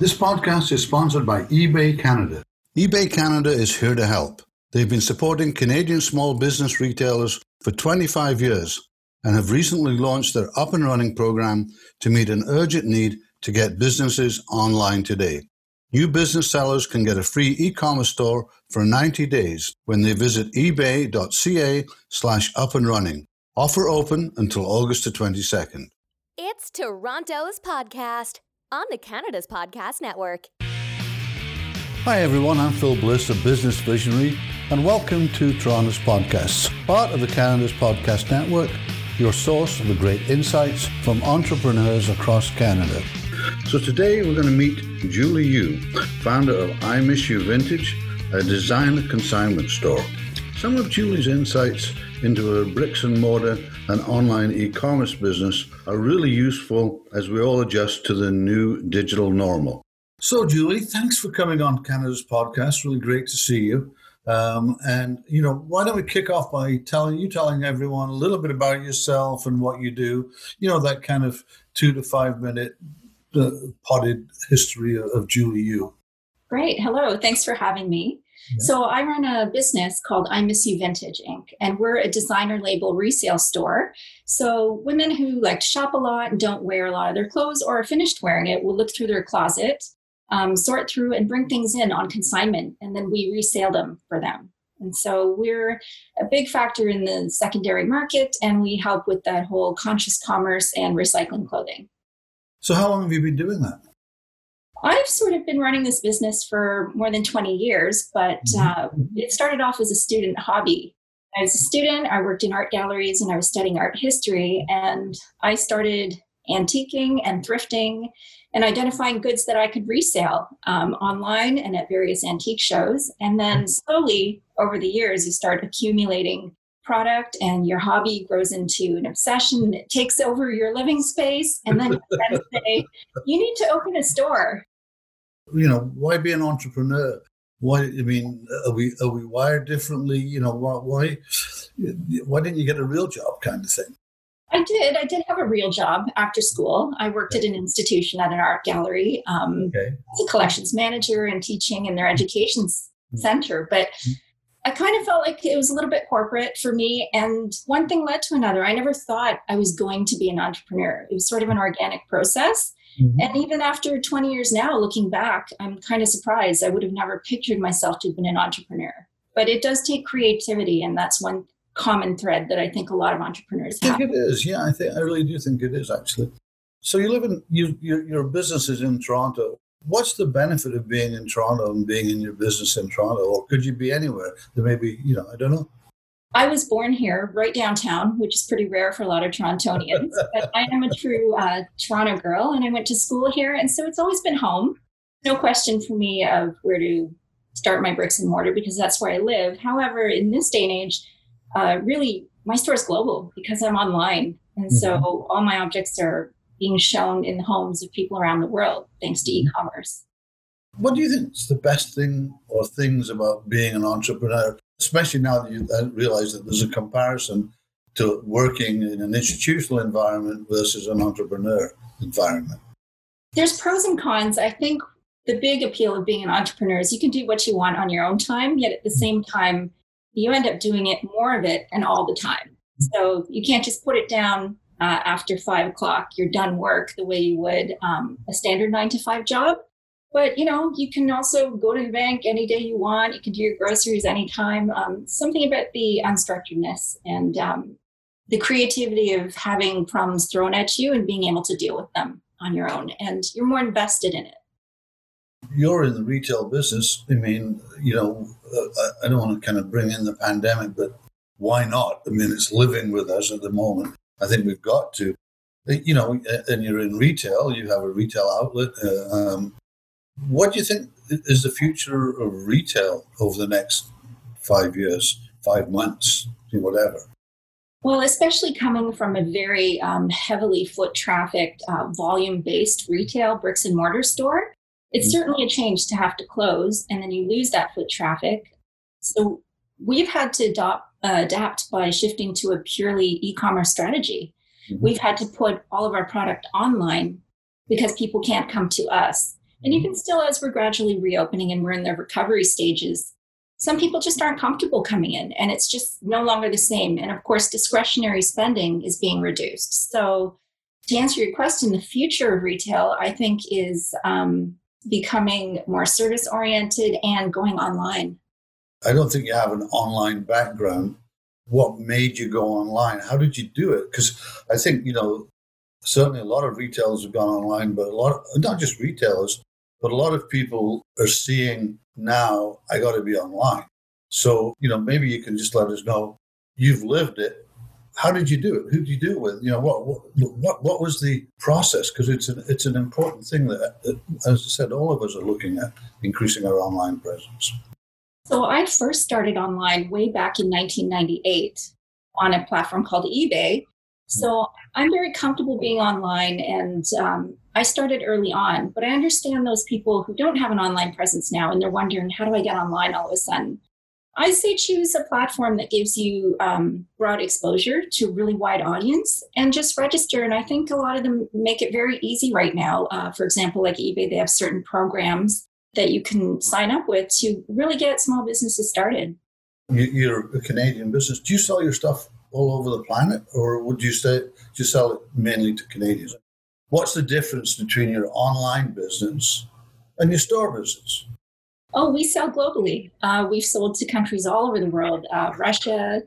This podcast is sponsored by eBay Canada. eBay Canada is here to help. They've been supporting Canadian small business retailers for 25 years and have recently launched their up and running program to meet an urgent need to get businesses online today. New business sellers can get a free e-commerce store for 90 days when they visit ebay.ca slash up and running. Offer open until August the 22nd. It's Toronto's podcast on the Canada's Podcast Network. Hi everyone, I'm Phil Bliss, a business visionary, and welcome to Toronto's Podcasts, part of the Canada's Podcast Network, your source of the great insights from entrepreneurs across Canada. So today we're going to meet Julie Yu, founder of I Miss You Vintage, a designer consignment store. Some of Julie's insights into her bricks and mortar and online e commerce business are really useful as we all adjust to the new digital normal. So, Julie, thanks for coming on Canada's podcast. Really great to see you. Um, and you know, why don't we kick off by telling you telling everyone a little bit about yourself and what you do? You know, that kind of two to five minute uh, potted history of, of Julie Yu. Great. Hello. Thanks for having me. So I run a business called I Miss You Vintage Inc. And we're a designer label resale store. So women who like to shop a lot and don't wear a lot of their clothes or are finished wearing it will look through their closet, um, sort through and bring things in on consignment, and then we resale them for them. And so we're a big factor in the secondary market, and we help with that whole conscious commerce and recycling clothing. So, how long have you been doing that? I've sort of been running this business for more than 20 years, but mm-hmm. uh, it started off as a student hobby. I was a student, I worked in art galleries and I was studying art history, and I started antiquing and thrifting and identifying goods that I could resell um, online and at various antique shows. And then slowly over the years, you start accumulating product and your hobby grows into an obsession. It takes over your living space. And then you say, you need to open a store you know, why be an entrepreneur? Why? I mean, are we are we wired differently? You know, why why, why didn't you get a real job, kind of thing? I did. I did have a real job after school. I worked okay. at an institution at an art gallery um, okay. as a collections manager and teaching in their education mm-hmm. center. But mm-hmm. I kind of felt like it was a little bit corporate for me. And one thing led to another. I never thought I was going to be an entrepreneur. It was sort of an organic process. Mm-hmm. And even after 20 years now, looking back, I'm kind of surprised. I would have never pictured myself to have been an entrepreneur. But it does take creativity, and that's one common thread that I think a lot of entrepreneurs I think have. it is. Yeah, I think I really do think it is actually. So you live in you, your, your business is in Toronto. What's the benefit of being in Toronto and being in your business in Toronto, or could you be anywhere? There may be, you know, I don't know. I was born here, right downtown, which is pretty rare for a lot of Torontonians. but I am a true uh, Toronto girl, and I went to school here, and so it's always been home. No question for me of where to start my bricks and mortar because that's where I live. However, in this day and age, uh, really, my store is global because I'm online, and mm-hmm. so all my objects are being shown in the homes of people around the world thanks to mm-hmm. e-commerce. What do you think is the best thing or things about being an entrepreneur? Especially now that you realize that there's a comparison to working in an institutional environment versus an entrepreneur environment? There's pros and cons. I think the big appeal of being an entrepreneur is you can do what you want on your own time, yet at the same time, you end up doing it more of it and all the time. So you can't just put it down uh, after five o'clock, you're done work the way you would um, a standard nine to five job. But you know, you can also go to the bank any day you want. You can do your groceries anytime. Um, something about the unstructuredness and um, the creativity of having problems thrown at you and being able to deal with them on your own, and you're more invested in it. You're in the retail business. I mean, you know, uh, I don't want to kind of bring in the pandemic, but why not? I mean, it's living with us at the moment. I think we've got to you know, and you're in retail, you have a retail outlet. Uh, um, what do you think is the future of retail over the next five years, five months, whatever? Well, especially coming from a very um, heavily foot trafficked, uh, volume based retail bricks and mortar store, it's mm-hmm. certainly a change to have to close and then you lose that foot traffic. So we've had to adopt, uh, adapt by shifting to a purely e commerce strategy. Mm-hmm. We've had to put all of our product online because people can't come to us And even still, as we're gradually reopening and we're in the recovery stages, some people just aren't comfortable coming in and it's just no longer the same. And of course, discretionary spending is being reduced. So, to answer your question, the future of retail, I think, is um, becoming more service oriented and going online. I don't think you have an online background. What made you go online? How did you do it? Because I think, you know, certainly a lot of retailers have gone online, but a lot of, not just retailers, but a lot of people are seeing now, I got to be online. So, you know, maybe you can just let us know you've lived it. How did you do it? Who did you do it with? You know, what what what, was the process? Because it's an it's an important thing that, that, as I said, all of us are looking at increasing our online presence. So I first started online way back in 1998 on a platform called eBay. So I'm very comfortable being online and um, I started early on, but I understand those people who don't have an online presence now and they're wondering, how do I get online all of a sudden? I say choose a platform that gives you um, broad exposure to a really wide audience and just register. And I think a lot of them make it very easy right now. Uh, for example, like eBay, they have certain programs that you can sign up with to really get small businesses started. You're a Canadian business. Do you sell your stuff all over the planet, or would you say you sell it mainly to Canadians? What's the difference between your online business and your store business? Oh, we sell globally. Uh, we've sold to countries all over the world uh, Russia,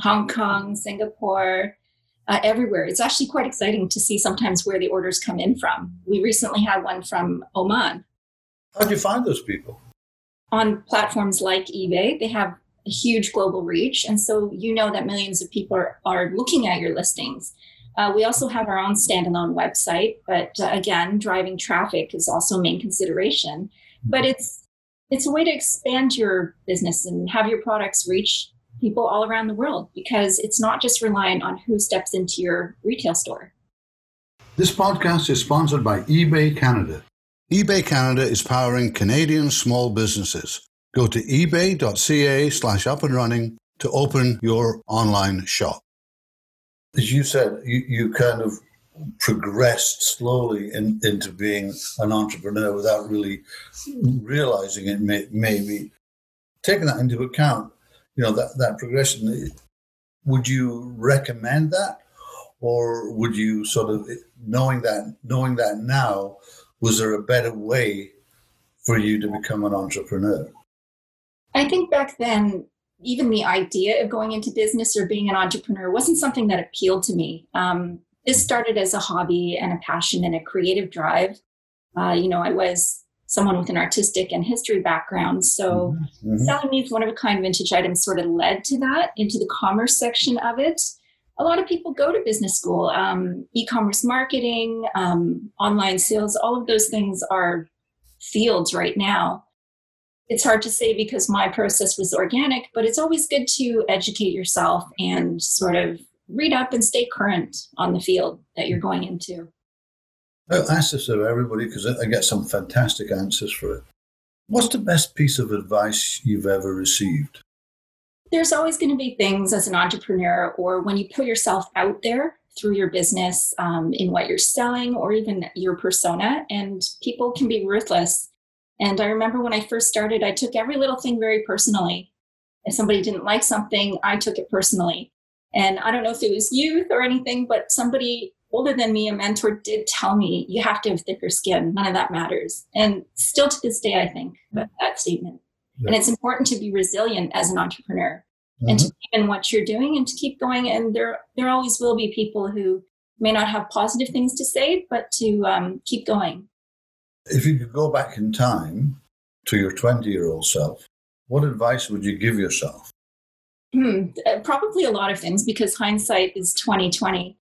Hong Kong, Singapore, uh, everywhere. It's actually quite exciting to see sometimes where the orders come in from. We recently had one from Oman. How do you find those people? On platforms like eBay, they have a huge global reach. And so you know that millions of people are, are looking at your listings. Uh, we also have our own standalone website, but uh, again, driving traffic is also a main consideration. But it's it's a way to expand your business and have your products reach people all around the world because it's not just reliant on who steps into your retail store. This podcast is sponsored by eBay Canada. eBay Canada is powering Canadian small businesses. Go to ebay.ca slash up and running to open your online shop. As you said, you, you kind of progressed slowly in, into being an entrepreneur without really realizing it may, maybe. Taking that into account you know that, that progression would you recommend that? Or would you sort of knowing that knowing that now was there a better way for you to become an entrepreneur I think back then, even the idea of going into business or being an entrepreneur wasn't something that appealed to me. Um, this started as a hobby and a passion and a creative drive. Uh, you know, I was someone with an artistic and history background. So mm-hmm. mm-hmm. selling these one of a kind vintage items sort of led to that, into the commerce section of it. A lot of people go to business school, um, e commerce marketing, um, online sales, all of those things are fields right now it's hard to say because my process was organic, but it's always good to educate yourself and sort of read up and stay current on the field that you're going into. I'll ask this of everybody because I get some fantastic answers for it. What's the best piece of advice you've ever received? There's always going to be things as an entrepreneur or when you put yourself out there through your business um, in what you're selling or even your persona, and people can be ruthless and I remember when I first started, I took every little thing very personally. If somebody didn't like something, I took it personally. And I don't know if it was youth or anything, but somebody older than me, a mentor, did tell me, you have to have thicker skin. None of that matters. And still to this day, I think that, that statement. Yeah. And it's important to be resilient as an entrepreneur mm-hmm. and to believe in what you're doing and to keep going. And there, there always will be people who may not have positive things to say, but to um, keep going. If you could go back in time to your 20 year old self, what advice would you give yourself? Hmm, uh, probably a lot of things because hindsight is 2020.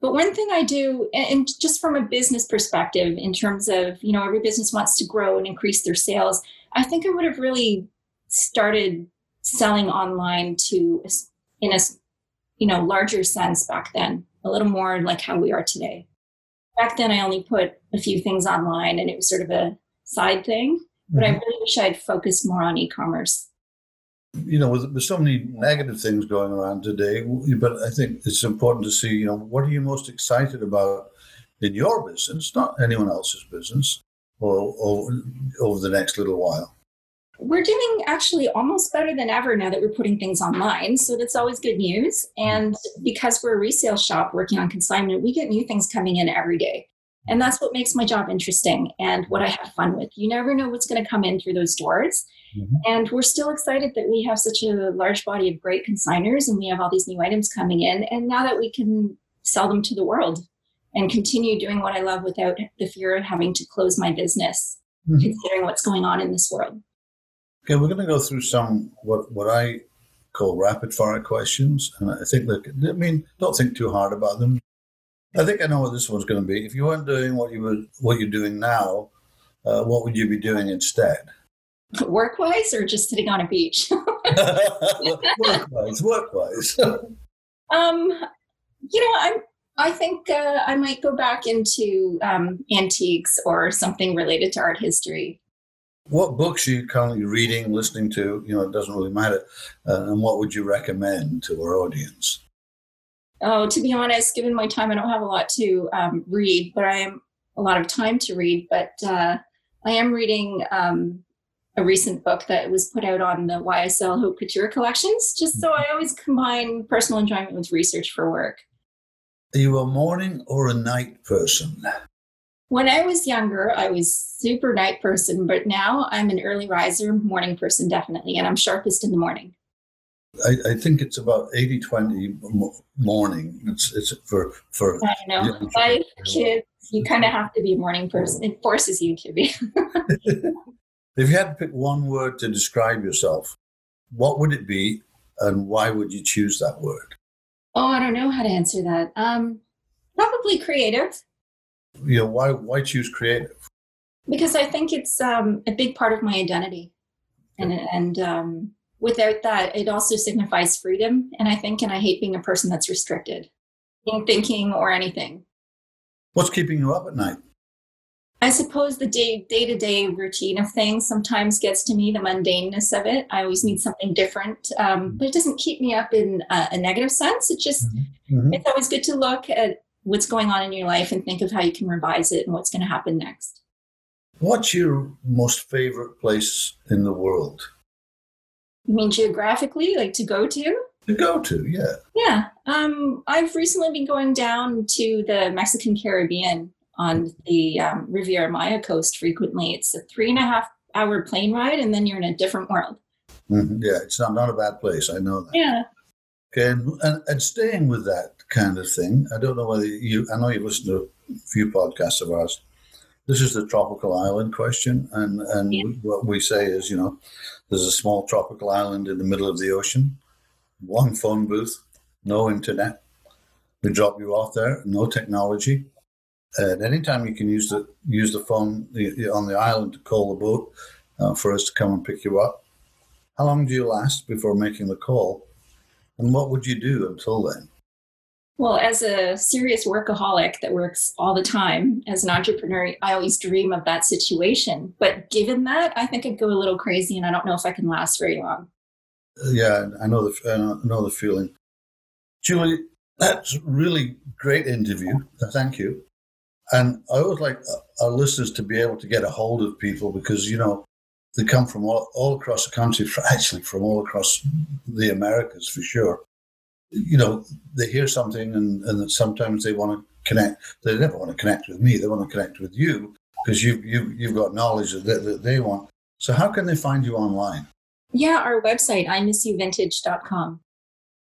But one thing I do, and just from a business perspective, in terms of, you know, every business wants to grow and increase their sales, I think I would have really started selling online to, in a, you know, larger sense back then, a little more like how we are today back then I only put a few things online and it was sort of a side thing. But mm-hmm. I really wish I'd focused more on e-commerce. You know, with, with so many negative things going around today, but I think it's important to see, you know, what are you most excited about in your business, not anyone else's business? over, over the next little while? We're doing actually almost better than ever now that we're putting things online. So that's always good news. And because we're a resale shop working on consignment, we get new things coming in every day. And that's what makes my job interesting and what I have fun with. You never know what's going to come in through those doors. Mm-hmm. And we're still excited that we have such a large body of great consigners and we have all these new items coming in. And now that we can sell them to the world and continue doing what I love without the fear of having to close my business, mm-hmm. considering what's going on in this world. Okay, we're going to go through some what what I call rapid fire questions, and I think that I mean don't think too hard about them. I think I know what this one's going to be. If you weren't doing what you were what you're doing now, uh, what would you be doing instead? Work wise, or just sitting on a beach? work wise, work wise. um, you know, I'm. I think uh, I might go back into um, antiques or something related to art history. What books are you currently reading, listening to? You know, it doesn't really matter. Uh, and what would you recommend to our audience? Oh, to be honest, given my time, I don't have a lot to um, read, but I am a lot of time to read. But uh, I am reading um, a recent book that was put out on the YSL Haute Couture collections, just so I always combine personal enjoyment with research for work. Are you a morning or a night person? When I was younger, I was super night person, but now I'm an early riser, morning person, definitely, and I'm sharpest in the morning. I, I, think it's about 80 20 morning. It's, it's for, for I know. Life, kids, you kind of have to be a morning person. It forces you to be. if you had to pick one word to describe yourself, what would it be and why would you choose that word? Oh, I don't know how to answer that. Um, probably creative. You know, why, why choose creative? Because I think it's um, a big part of my identity. And, and um, without that, it also signifies freedom. And I think, and I hate being a person that's restricted in thinking or anything. What's keeping you up at night? I suppose the day day to day routine of things sometimes gets to me, the mundaneness of it. I always need something different, um, but it doesn't keep me up in a, a negative sense. It just mm-hmm. mm-hmm. it's always good to look at what's going on in your life and think of how you can revise it and what's going to happen next. What's your most favorite place in the world? You mean geographically, like to go to? To go to, yeah. Yeah. Um, I've recently been going down to the Mexican Caribbean on the um, Riviera Maya coast frequently. It's a three and a half hour plane ride, and then you're in a different world. Mm-hmm. Yeah, it's not, not a bad place. I know that. Yeah. Okay, and, and, and, staying with that kind of thing, I don't know whether you, I know you've listened to a few podcasts of ours. This is the tropical island question. And, and yeah. what we say is, you know, there's a small tropical island in the middle of the ocean, one phone booth, no internet. We drop you off there, no technology. And anytime you can use the use the phone on the island to call the boat uh, for us to come and pick you up. How long do you last before making the call? And what would you do until then? Well, as a serious workaholic that works all the time, as an entrepreneur, I always dream of that situation. But given that, I think I'd go a little crazy, and I don't know if I can last very long. Yeah, I know the I know the feeling. Julie, that's really great interview. Thank you. And I always like our listeners to be able to get a hold of people because you know they come from all, all across the country, actually from all across the Americas for sure you know, they hear something and, and sometimes they want to connect. They never want to connect with me. They want to connect with you because you've, you've, you've got knowledge that, that they want. So how can they find you online? Yeah, our website, imissyouvintage.com.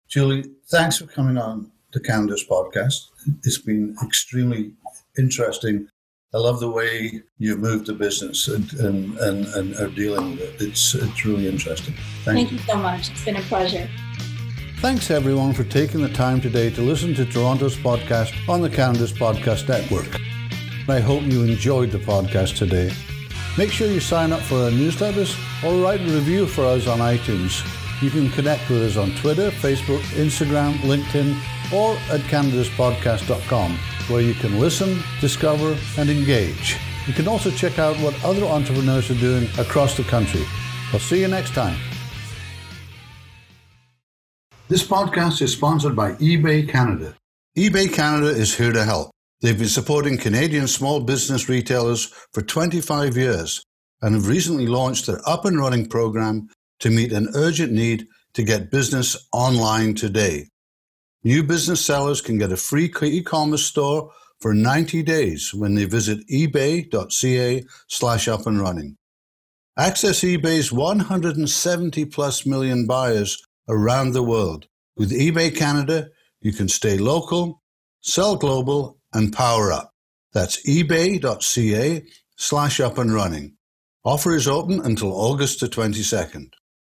Julie, thanks for coming on the Canada's podcast. It's been extremely interesting. I love the way you've moved the business and, and, and, and are dealing with it. It's, it's really interesting. Thank, Thank you. you so much. It's been a pleasure. Thanks everyone for taking the time today to listen to Toronto's podcast on the Canada's Podcast Network. I hope you enjoyed the podcast today. Make sure you sign up for our newsletters or write a review for us on iTunes. You can connect with us on Twitter, Facebook, Instagram, LinkedIn, or at canadaspodcast.com, where you can listen, discover, and engage. You can also check out what other entrepreneurs are doing across the country. I'll see you next time. This podcast is sponsored by eBay Canada. eBay Canada is here to help. They've been supporting Canadian small business retailers for 25 years and have recently launched their Up and Running program to meet an urgent need to get business online today. New business sellers can get a free e-commerce store for 90 days when they visit ebay.ca slash up and running. Access eBay's 170 plus million buyers around the world. With eBay Canada, you can stay local, sell global, and power up. That's ebay.ca slash up and running. Offer is open until August the 22nd.